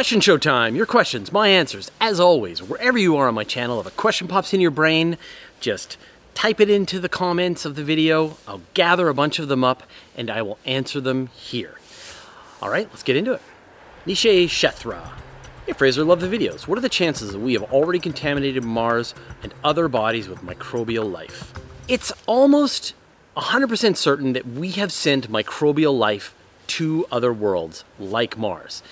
Question show time. Your questions, my answers. As always, wherever you are on my channel, if a question pops in your brain, just type it into the comments of the video. I'll gather a bunch of them up and I will answer them here. All right, let's get into it. Nishe Shethra. Hey Fraser, love the videos. What are the chances that we have already contaminated Mars and other bodies with microbial life? It's almost 100% certain that we have sent microbial life to other worlds like Mars.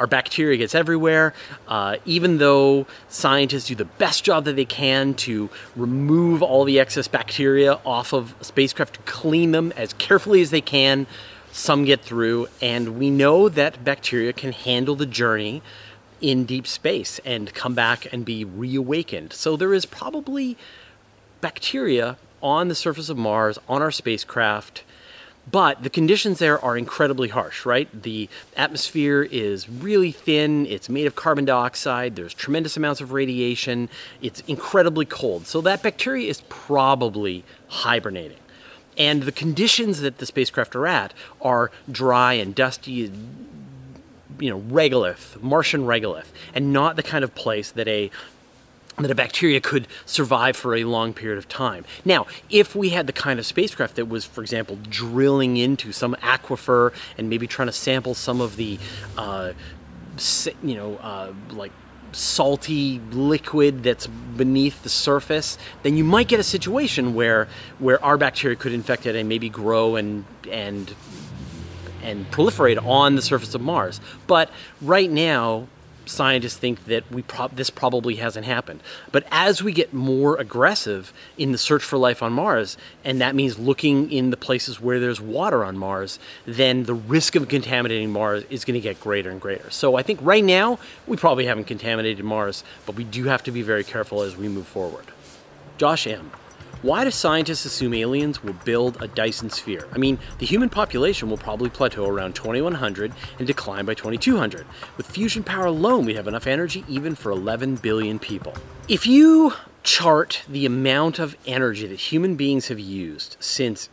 Our bacteria gets everywhere. Uh, even though scientists do the best job that they can to remove all the excess bacteria off of spacecraft to clean them as carefully as they can, some get through. And we know that bacteria can handle the journey in deep space and come back and be reawakened. So there is probably bacteria on the surface of Mars, on our spacecraft but the conditions there are incredibly harsh, right? The atmosphere is really thin, it's made of carbon dioxide, there's tremendous amounts of radiation, it's incredibly cold. So that bacteria is probably hibernating. And the conditions that the spacecraft are at are dry and dusty, you know, regolith, Martian regolith, and not the kind of place that a that a bacteria could survive for a long period of time. Now, if we had the kind of spacecraft that was, for example, drilling into some aquifer and maybe trying to sample some of the, uh, you know, uh, like salty liquid that's beneath the surface, then you might get a situation where where our bacteria could infect it and maybe grow and and and proliferate on the surface of Mars. But right now, scientists think that we this probably hasn't happened. But as we get more aggressive in the search for life on Mars, and that means looking in the places where there's water on Mars, then the risk of contaminating Mars is going to get greater and greater. So I think right now we probably haven't contaminated Mars, but we do have to be very careful as we move forward. Josh M. Why do scientists assume aliens will build a Dyson sphere? I mean, the human population will probably plateau around 2100 and decline by 2200. With fusion power alone, we have enough energy even for 11 billion people. If you chart the amount of energy that human beings have used since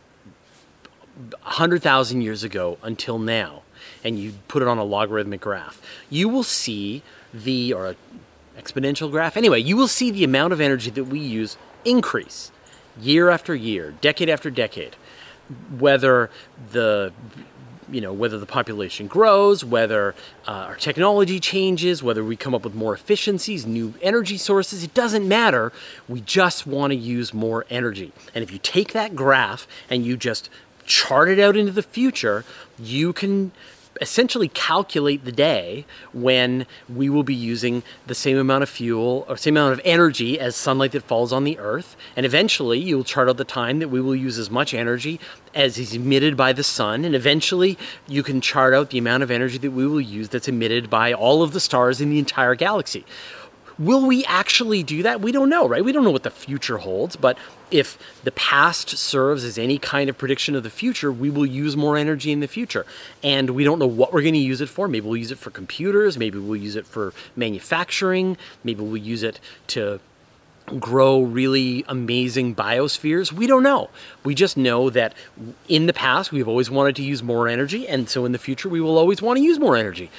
100,000 years ago until now, and you put it on a logarithmic graph, you will see the, or exponential graph, anyway, you will see the amount of energy that we use increase year after year, decade after decade, whether the you know whether the population grows whether uh, our technology changes whether we come up with more efficiencies new energy sources it doesn't matter. We just want to use more energy. And if you take that graph and you just chart it out into the future you can essentially calculate the day when we will be using the same amount of fuel or same amount of energy as sunlight that falls on the earth. And eventually you'll chart out the time that we will use as much energy as is emitted by the sun. And eventually you can chart out the amount of energy that we will use that's emitted by all of the stars in the entire galaxy Will we actually do that? We don't know, right? We don't know what the future holds, but if the past serves as any kind of prediction of the future, we will use more energy in the future. And we don't know what we're going to use it for. Maybe we'll use it for computers, maybe we'll use it for manufacturing, maybe we'll use it to grow really amazing biospheres? We don't know. We just know that in the past we've always wanted to use more energy, and so in the future we will always want to use more energy.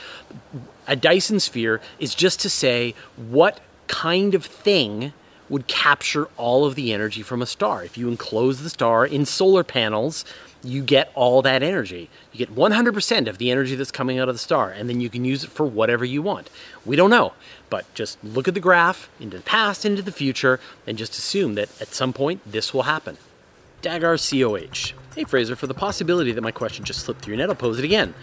A Dyson sphere is just to say what kind of thing would capture all of the energy from a star. If you enclose the star in solar panels, you get all that energy. You get 100% of the energy that's coming out of the star, and then you can use it for whatever you want. We don't know, but just look at the graph into the past, into the future, and just assume that at some point this will happen. Dagar COH. Hey Fraser, for the possibility that my question just slipped through your net, I'll pose it again.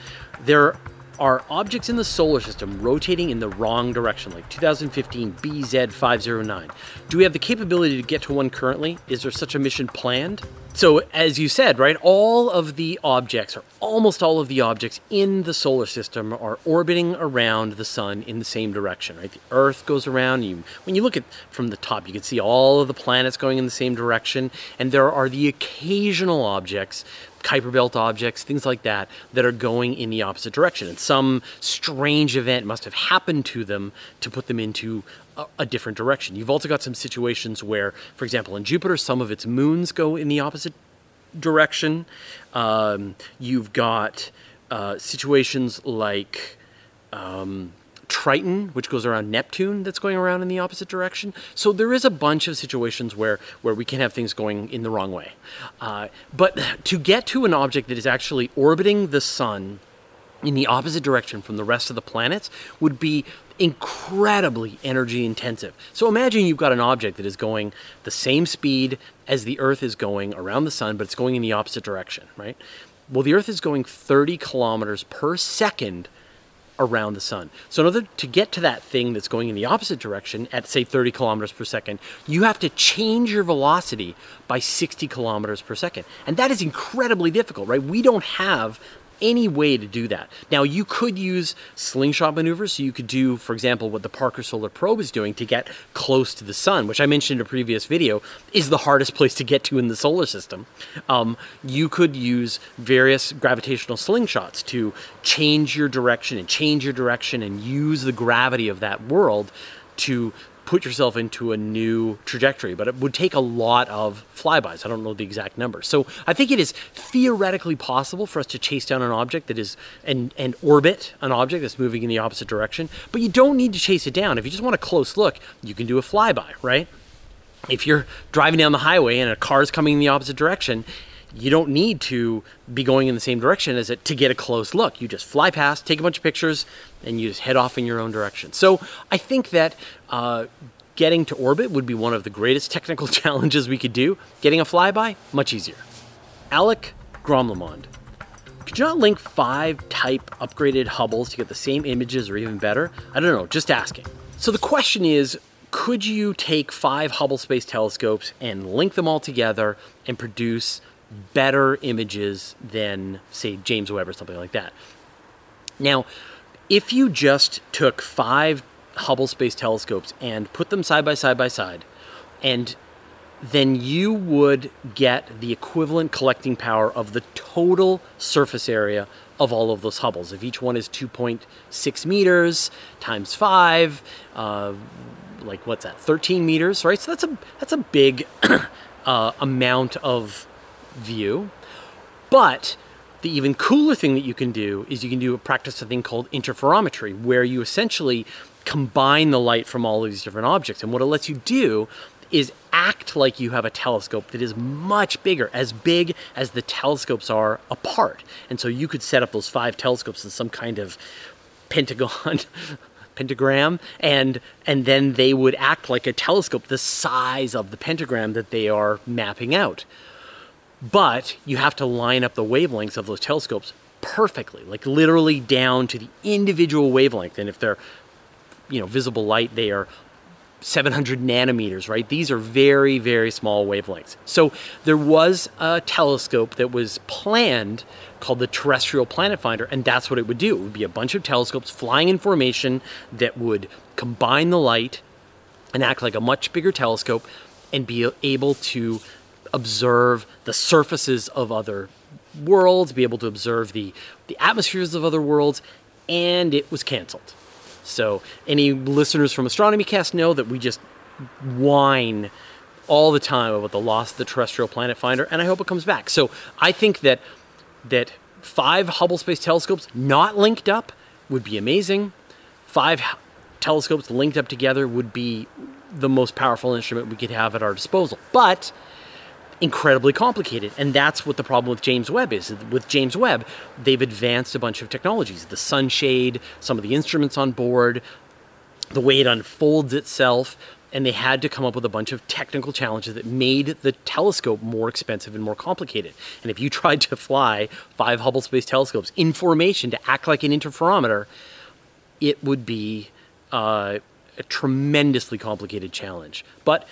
There are objects in the solar system rotating in the wrong direction, like 2015 BZ509. Do we have the capability to get to one currently? Is there such a mission planned? So, as you said, right, all of the objects, or almost all of the objects in the solar system, are orbiting around the sun in the same direction, right? The Earth goes around. You, when you look at from the top, you can see all of the planets going in the same direction, and there are the occasional objects Kuiper Belt objects, things like that, that are going in the opposite direction. And some strange event must have happened to them to put them into a, a different direction. You've also got some situations where, for example, in Jupiter, some of its moons go in the opposite direction. Um, you've got uh, situations like um, Triton, which goes around Neptune, that's going around in the opposite direction. So there is a bunch of situations where where we can have things going in the wrong way. Uh, but to get to an object that is actually orbiting the sun in the opposite direction from the rest of the planets would be incredibly energy intensive. So imagine you've got an object that is going the same speed as the Earth is going around the sun, but it's going in the opposite direction, right? Well, the Earth is going 30 kilometers per second around the sun. So in order to get to that thing that's going in the opposite direction at say 30 kilometers per second, you have to change your velocity by 60 kilometers per second. And that is incredibly difficult, right? We don't have any way to do that. Now, you could use slingshot maneuvers. So you could do, for example, what the Parker Solar Probe is doing to get close to the sun, which I mentioned in a previous video, is the hardest place to get to in the solar system. Um, you could use various gravitational slingshots to change your direction and change your direction and use the gravity of that world to put yourself into a new trajectory, but it would take a lot of flybys. I don't know the exact number. So I think it is theoretically possible for us to chase down an object that is and and orbit an object that's moving in the opposite direction, but you don't need to chase it down. If you just want a close look, you can do a flyby, right? If you're driving down the highway and a car is coming in the opposite direction, you don't need to be going in the same direction as it to get a close look. You just fly past, take a bunch of pictures, and you just head off in your own direction. So I think that uh, getting to orbit would be one of the greatest technical challenges we could do. Getting a flyby, much easier. Alec Gromlemond. Could you not link five type upgraded Hubbles to get the same images or even better? I don't know, just asking. So the question is could you take five Hubble Space Telescopes and link them all together and produce better images than, say, James Webb or something like that. Now, if you just took five Hubble Space Telescopes and put them side by side by side, and then you would get the equivalent collecting power of the total surface area of all of those Hubbles. If each one is 2.6 meters times five, uh, like what's that, 13 meters, right? So that's a that's a big uh, amount of view. But the even cooler thing that you can do is you can do a practice a thing called interferometry, where you essentially combine the light from all of these different objects. And what it lets you do is act like you have a telescope that is much bigger, as big as the telescopes are apart. And so you could set up those five telescopes in some kind of pentagon. pentagram and and then they would act like a telescope the size of the pentagram that they are mapping out but you have to line up the wavelengths of those telescopes perfectly, like literally down to the individual wavelength. And if they're, you know, visible light, they are 700 nanometers, right? These are very, very small wavelengths. So there was a telescope that was planned called the Terrestrial Planet Finder, and that's what it would do. It would be a bunch of telescopes flying in formation that would combine the light and act like a much bigger telescope and be able to observe the surfaces of other worlds, be able to observe the, the atmospheres of other worlds, and it was canceled. So, any listeners from Astronomy Cast know that we just whine all the time about the loss of the terrestrial planet finder, and I hope it comes back. So, I think that that five Hubble Space Telescopes not linked up would be amazing. Five telescopes linked up together would be the most powerful instrument we could have at our disposal. But incredibly complicated. And that's what the problem with James Webb is. With James Webb, they've advanced a bunch of technologies the sunshade, some of the instruments on board, the way it unfolds itself. And they had to come up with a bunch of technical challenges that made the telescope more expensive and more complicated. And if you tried to fly five Hubble Space Telescopes in formation to act like an interferometer, it would be uh, a tremendously complicated challenge. But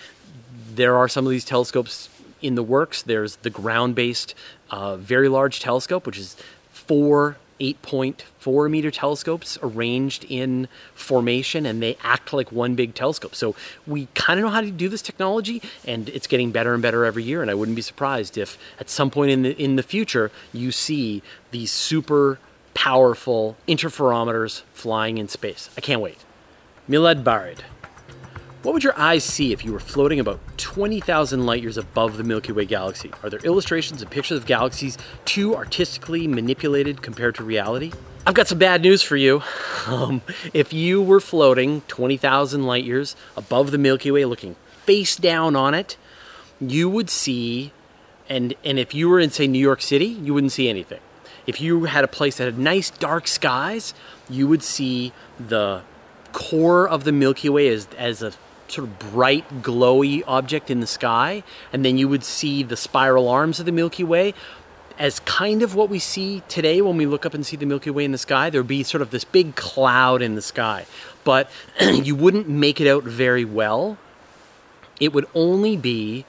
there are some of these telescopes in the works. There's the ground based uh, Very Large Telescope, which is four 8.4 meter telescopes arranged in formation and they act like one big telescope. So we kind of know how to do this technology and it's getting better and better every year and I wouldn't be surprised if at some point in the in the future you see these super powerful interferometers flying in space. I can't wait. Milad Barid. What would your eyes see if you were floating about 20,000 light years above the Milky Way galaxy? Are there illustrations and pictures of galaxies too artistically manipulated compared to reality? I've got some bad news for you. Um, if you were floating 20,000 light years above the Milky Way looking face down on it, you would see, and, and if you were in, say, New York City, you wouldn't see anything. If you had a place that had nice dark skies, you would see the core of the Milky Way as, as a sort of bright, glowy object in the sky, and then you would see the spiral arms of the Milky Way as kind of what we see today when we look up and see the Milky Way in the sky. There would be sort of this big cloud in the sky, but you wouldn't make it out very well. It would only be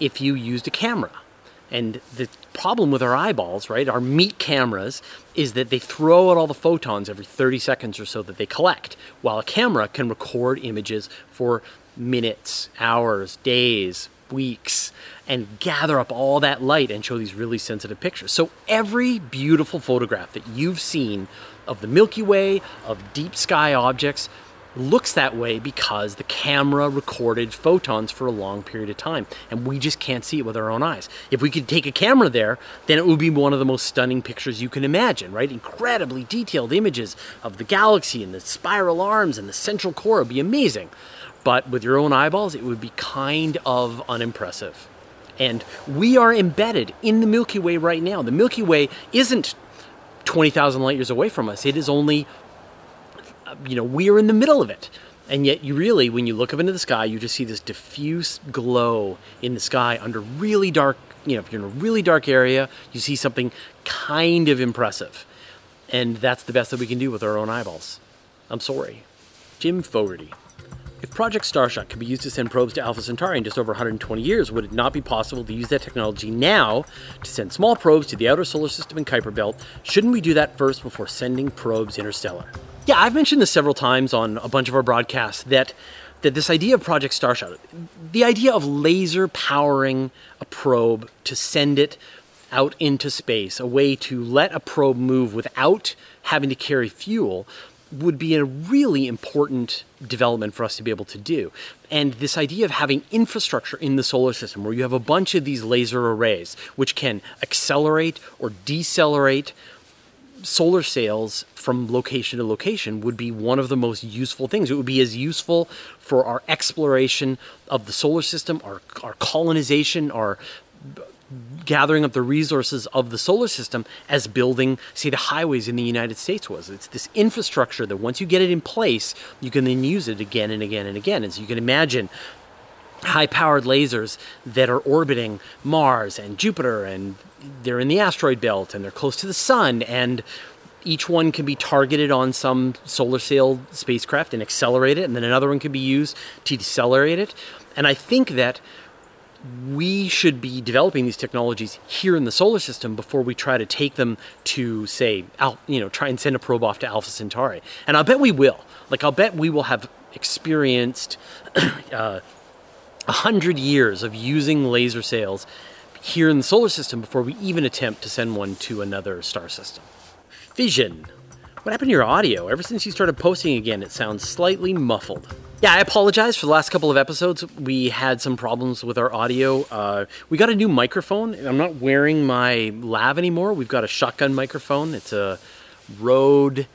if you used a camera. And the problem with our eyeballs, right, our meat cameras, is that they throw out all the photons every 30 seconds or so that they collect, while a camera can record images for minutes, hours, days, weeks and gather up all that light and show these really sensitive pictures. So every beautiful photograph that you've seen of the Milky Way, of deep sky objects, looks that way because the camera recorded photons for a long period of time and we just can't see it with our own eyes. If we could take a camera there, then it would be one of the most stunning pictures you can imagine, right? Incredibly detailed images of the galaxy and the spiral arms and the central core would be amazing but with your own eyeballs, it would be kind of unimpressive. And we are embedded in the Milky Way right now. The Milky Way isn't 20,000 light years away from us, it is only, you know, we're in the middle of it. And yet, you really, when you look up into the sky, you just see this diffuse glow in the sky under really dark, you know, if you're in a really dark area, you see something kind of impressive. And that's the best that we can do with our own eyeballs. I'm sorry. Jim Fogarty. If Project Starshot could be used to send probes to Alpha Centauri in just over 120 years, would it not be possible to use that technology now to send small probes to the outer solar system and Kuiper Belt? Shouldn't we do that first before sending probes interstellar? Yeah, I've mentioned this several times on a bunch of our broadcasts that that this idea of Project Starshot, the idea of laser powering a probe to send it out into space, a way to let a probe move without having to carry fuel, would be a really important development for us to be able to do. And this idea of having infrastructure in the solar system where you have a bunch of these laser arrays which can accelerate or decelerate solar sails from location to location would be one of the most useful things. It would be as useful for our exploration of the solar system, our, our colonization, our gathering up the resources of the solar system as building, say, the highways in the United States was. It's this infrastructure that once you get it in place, you can then use it again and again and again. As you can imagine, high powered lasers that are orbiting Mars and Jupiter, and they're in the asteroid belt and they're close to the sun, and each one can be targeted on some solar sail spacecraft and accelerate it, and then another one can be used to decelerate it. And I think that we should be developing these technologies here in the solar system before we try to take them to say you know try and send a probe off to alpha centauri and i'll bet we will like i'll bet we will have experienced uh, a hundred years of using laser sails here in the solar system before we even attempt to send one to another star system fission what happened to your audio ever since you started posting again it sounds slightly muffled yeah, I apologize for the last couple of episodes. We had some problems with our audio. Uh, we got a new microphone. I'm not wearing my lav anymore. We've got a shotgun microphone. It's a Rode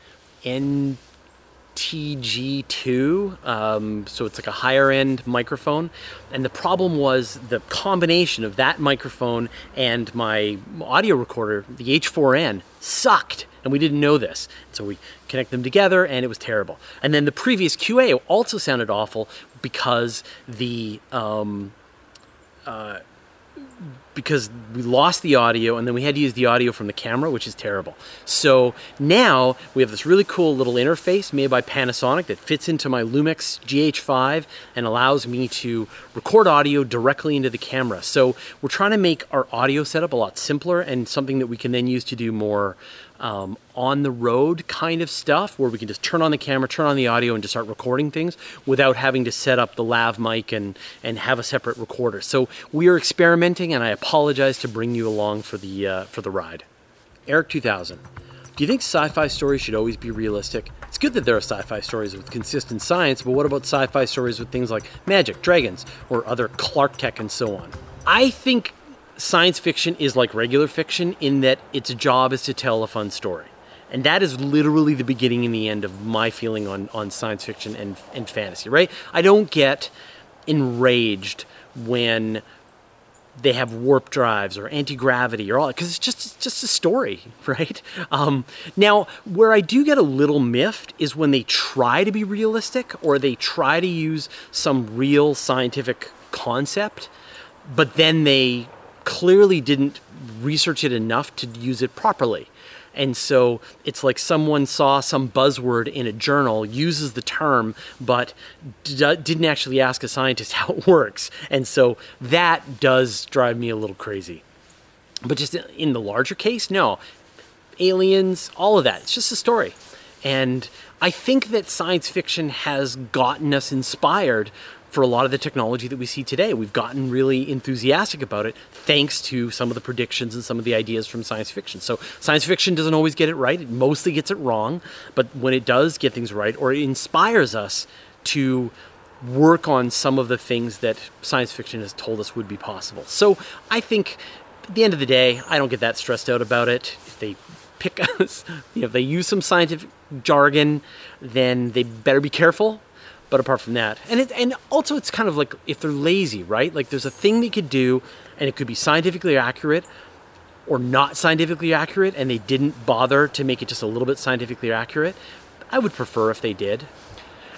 NTG2. Um, so it's like a higher end microphone. And the problem was the combination of that microphone and my audio recorder, the H4n, sucked and we didn't know this. So we connect them together, and it was terrible. And then the previous QA also sounded awful because the um, uh, because we lost the audio and then we had to use the audio from the camera, which is terrible. So now we have this really cool little interface made by Panasonic that fits into my Lumix GH5 and allows me to record audio directly into the camera. So we're trying to make our audio setup a lot simpler and something that we can then use to do more um, on the road kind of stuff where we can just turn on the camera, turn on the audio, and just start recording things without having to set up the lav mic and, and have a separate recorder. So we are experimenting, and I apologize to bring you along for the, uh, for the ride. Eric 2000. Do you think sci fi stories should always be realistic? It's good that there are sci fi stories with consistent science, but what about sci fi stories with things like magic, dragons, or other Clarke tech and so on? I think science fiction is like regular fiction in that its job is to tell a fun story. And that is literally the beginning and the end of my feeling on, on science fiction and, and fantasy, right? I don't get enraged when they have warp drives or anti-gravity or all because it's just it's just a story right um, now where i do get a little miffed is when they try to be realistic or they try to use some real scientific concept but then they clearly didn't research it enough to use it properly and so it's like someone saw some buzzword in a journal, uses the term, but d- didn't actually ask a scientist how it works. And so that does drive me a little crazy. But just in the larger case, no. Aliens, all of that. It's just a story. And I think that science fiction has gotten us inspired for a lot of the technology that we see today. We've gotten really enthusiastic about it thanks to some of the predictions and some of the ideas from science fiction. So, science fiction doesn't always get it right, it mostly gets it wrong, but when it does get things right, or it inspires us to work on some of the things that science fiction has told us would be possible. So, I think at the end of the day, I don't get that stressed out about it. If they pick us, you know, if they use some scientific jargon, then they better be careful but apart from that, and it, and also it's kind of like if they're lazy, right? Like there's a thing they could do, and it could be scientifically accurate or not scientifically accurate, and they didn't bother to make it just a little bit scientifically accurate. I would prefer if they did.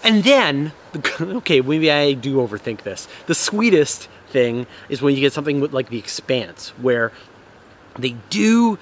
And then, okay, maybe I do overthink this. The sweetest thing is when you get something with like The Expanse, where they do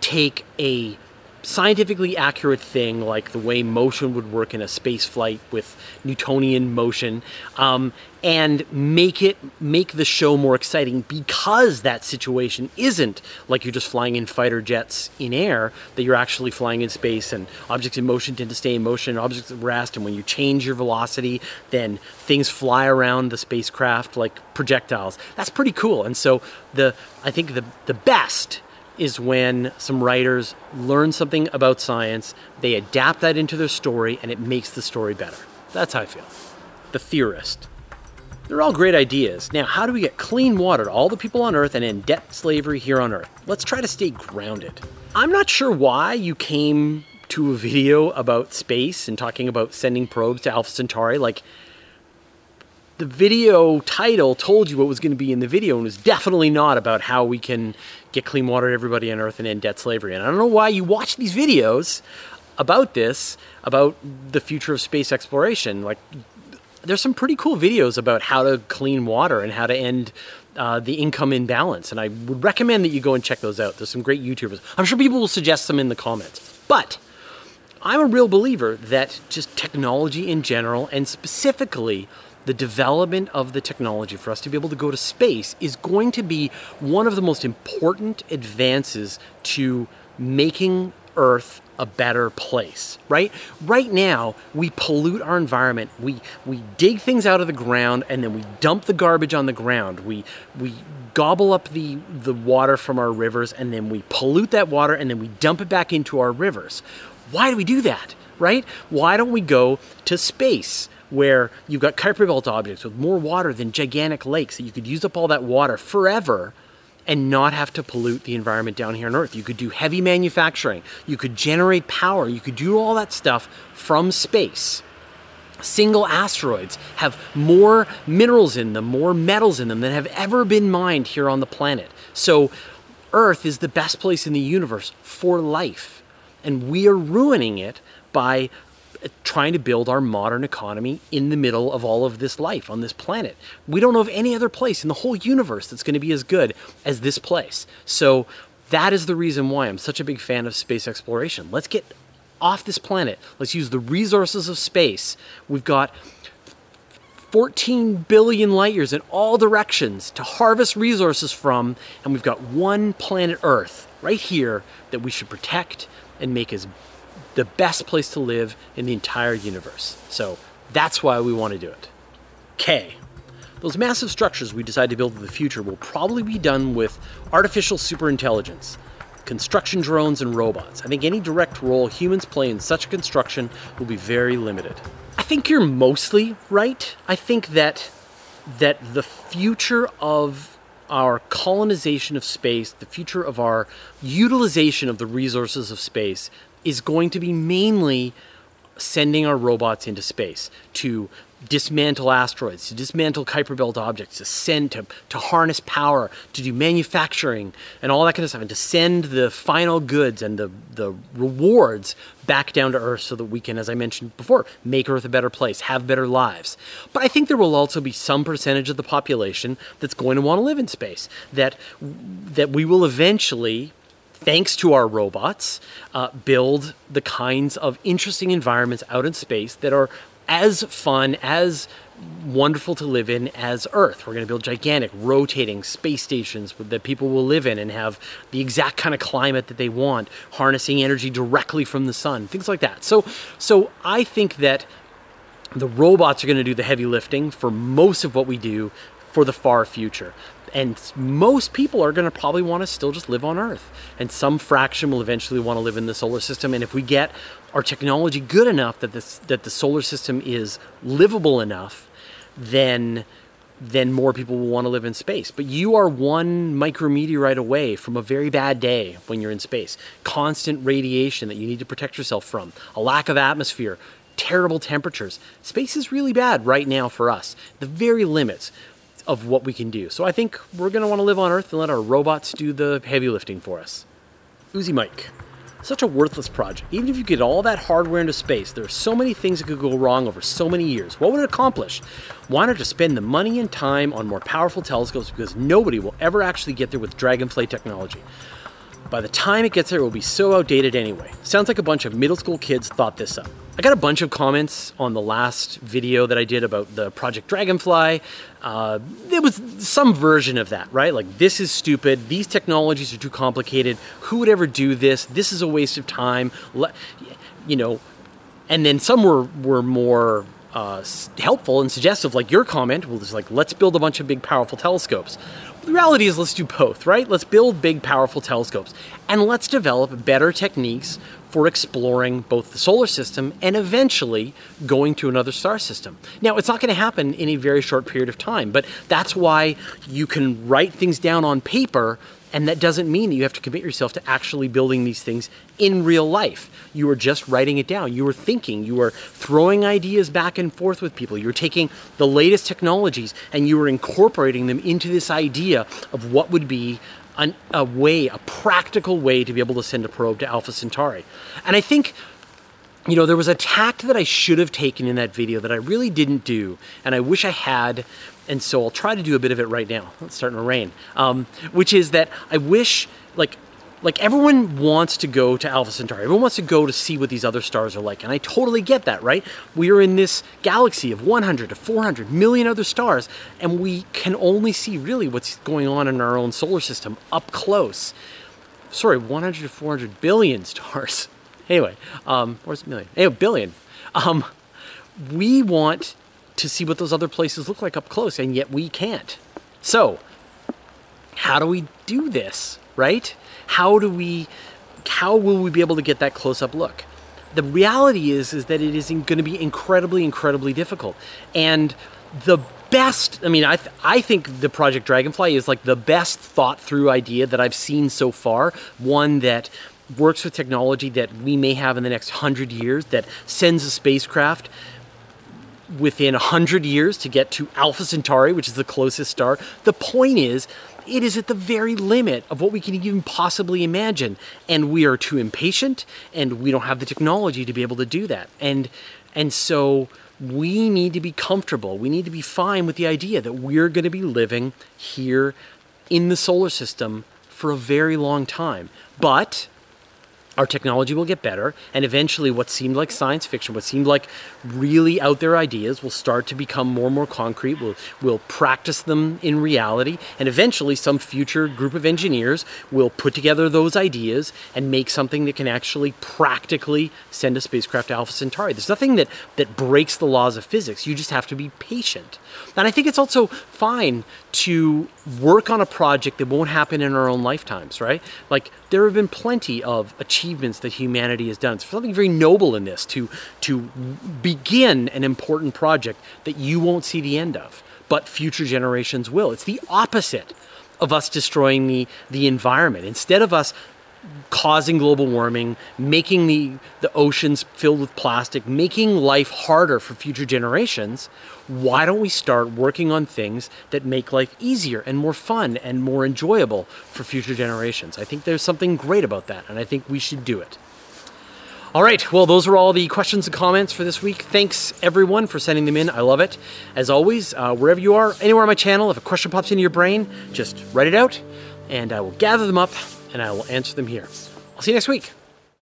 take a scientifically accurate thing like the way motion would work in a space flight with Newtonian motion, um, and make it make the show more exciting because that situation isn't like you're just flying in fighter jets in air, that you're actually flying in space and objects in motion tend to stay in motion, objects at rest, and when you change your velocity, then things fly around the spacecraft like projectiles. That's pretty cool. And so the I think the the best is when some writers learn something about science, they adapt that into their story, and it makes the story better. That's how I feel. The theorist. They're all great ideas. Now, how do we get clean water to all the people on Earth and end debt slavery here on Earth? Let's try to stay grounded. I'm not sure why you came to a video about space and talking about sending probes to Alpha Centauri. Like, the video title told you what was going to be in the video and was definitely not about how we can get clean water to everybody on earth and end debt slavery. And I don't know why you watch these videos about this, about the future of space exploration. Like, there's some pretty cool videos about how to clean water and how to end uh, the income imbalance. And I would recommend that you go and check those out. There's some great YouTubers. I'm sure people will suggest them in the comments. But I'm a real believer that just technology in general, and specifically the development of the technology for us to be able to go to space is going to be one of the most important advances to making Earth a better place, right? Right now, we pollute our environment. We we dig things out of the ground and then we dump the garbage on the ground. We we gobble up the the water from our rivers and then we pollute that water and then we dump it back into our rivers. Why do we do that? Right? Why don't we go to space? Where you've got Kuiper Belt objects with more water than gigantic lakes that you could use up all that water forever and not have to pollute the environment down here on Earth. You could do heavy manufacturing, you could generate power, you could do all that stuff from space. Single asteroids have more minerals in them, more metals in them than have ever been mined here on the planet. So, Earth is the best place in the universe for life. And we are ruining it by trying to build our modern economy in the middle of all of this life on this planet. We don't know of any other place in the whole universe that's going to be as good as this place. So that is the reason why I'm such a big fan of space exploration. Let's get off this planet. Let's use the resources of space. We've got 14 billion light years in all directions to harvest resources from, and we've got one planet Earth right here that we should protect and make as the best place to live in the entire universe. So that's why we want to do it. K. Those massive structures we decide to build in the future will probably be done with artificial superintelligence, construction drones, and robots. I think any direct role humans play in such construction will be very limited. I think you're mostly right. I think that that the future of our colonization of space, the future of our utilization of the resources of space is going to be mainly sending our robots into space to dismantle asteroids, to dismantle Kuiper Belt objects, to send to, to harness power, to do manufacturing and all that kind of stuff, and to send the final goods and the, the rewards back down to Earth so that we can, as I mentioned before, make Earth a better place, have better lives. But I think there will also be some percentage of the population that's going to want to live in space. That that we will eventually thanks to our robots, uh, build the kinds of interesting environments out in space that are as fun, as wonderful to live in as Earth. We're going to build gigantic, rotating space stations that people will live in and have the exact kind of climate that they want, harnessing energy directly from the sun, things like that. So, so I think that the robots are going to do the heavy lifting for most of what we do for the far future. And most people are going to probably want to still just live on Earth. And some fraction will eventually want to live in the solar system. And if we get our technology good enough that this that the solar system is livable enough, then then more people will want to live in space. But you are one micrometeorite away from a very bad day when you're in space. Constant radiation that you need to protect yourself from, a lack of atmosphere, terrible temperatures. Space is really bad right now for us. The very limits of what we can do. So I think we're going to want to live on Earth and let our robots do the heavy lifting for us. Uzi Mike. Such a worthless project. Even if you get all that hardware into space, there are so many things that could go wrong over so many years. What would it accomplish? Why not just spend the money and time on more powerful telescopes because nobody will ever actually get there with Dragonfly technology. By the time it gets there, it will be so outdated anyway. Sounds like a bunch of middle school kids thought this up. I got a bunch of comments on the last video that I did about the Project Dragonfly. Uh, it was some version of that, right? Like, this is stupid. These technologies are too complicated. Who would ever do this? This is a waste of time. Le- you know, and then some were, were more uh, helpful and suggestive, like your comment was like, let's build a bunch of big, powerful telescopes. The reality is, let's do both, right? Let's build big, powerful telescopes and let's develop better techniques for exploring both the solar system and eventually going to another star system. Now, it's not going to happen in a very short period of time, but that's why you can write things down on paper and that doesn't mean that you have to commit yourself to actually building these things in real life. You are just writing it down. You are thinking. You are throwing ideas back and forth with people. You're taking the latest technologies and you are incorporating them into this idea of what would be an, a way, a practical way to be able to send a probe to Alpha Centauri. And I think you know, there was a tact that I should have taken in that video that I really didn't do, and I wish I had. And so I'll try to do a bit of it right now. It's starting to rain. Um, which is that I wish, like, like everyone wants to go to Alpha Centauri. Everyone wants to go to see what these other stars are like. And I totally get that, right? We are in this galaxy of 100 to 400 million other stars, and we can only see really what's going on in our own solar system up close. Sorry, 100 to 400 billion stars. Anyway, um, where's million? Anyway, billion. Um, we want to see what those other places look like up close, and yet we can't. So, how do we do this, right? How do we, how will we be able to get that close up look? The reality is, is that it is going to be incredibly, incredibly difficult. And the best, I mean, I, th- I think the Project Dragonfly is like the best thought through idea that I've seen so far. One that works with technology that we may have in the next hundred years that sends a spacecraft within 100 years to get to Alpha Centauri, which is the closest star. The point is, it is at the very limit of what we can even possibly imagine. And we are too impatient and we don't have the technology to be able to do that. And and so we need to be comfortable. We need to be fine with the idea that we're going to be living here in the solar system for a very long time. But our technology will get better, and eventually, what seemed like science fiction, what seemed like really out there ideas, will start to become more and more concrete. We'll, we'll practice them in reality, and eventually, some future group of engineers will put together those ideas and make something that can actually practically send a spacecraft to Alpha Centauri. There's nothing that, that breaks the laws of physics, you just have to be patient. And I think it's also fine to work on a project that won't happen in our own lifetimes, right? Like there have been plenty of achievements that humanity has done. It's something very noble in this to to begin an important project that you won't see the end of, but future generations will. It's the opposite of us destroying the the environment. Instead of us causing global warming, making the, the oceans filled with plastic, making life harder for future generations, why don't we start working on things that make life easier and more fun and more enjoyable for future generations? I think there's something great about that, and I think we should do it. All right, well, those are all the questions and comments for this week. Thanks everyone for sending them in. I love it. As always, uh, wherever you are, anywhere on my channel, if a question pops into your brain, just write it out and I will gather them up and I will answer them here. I'll see you next week.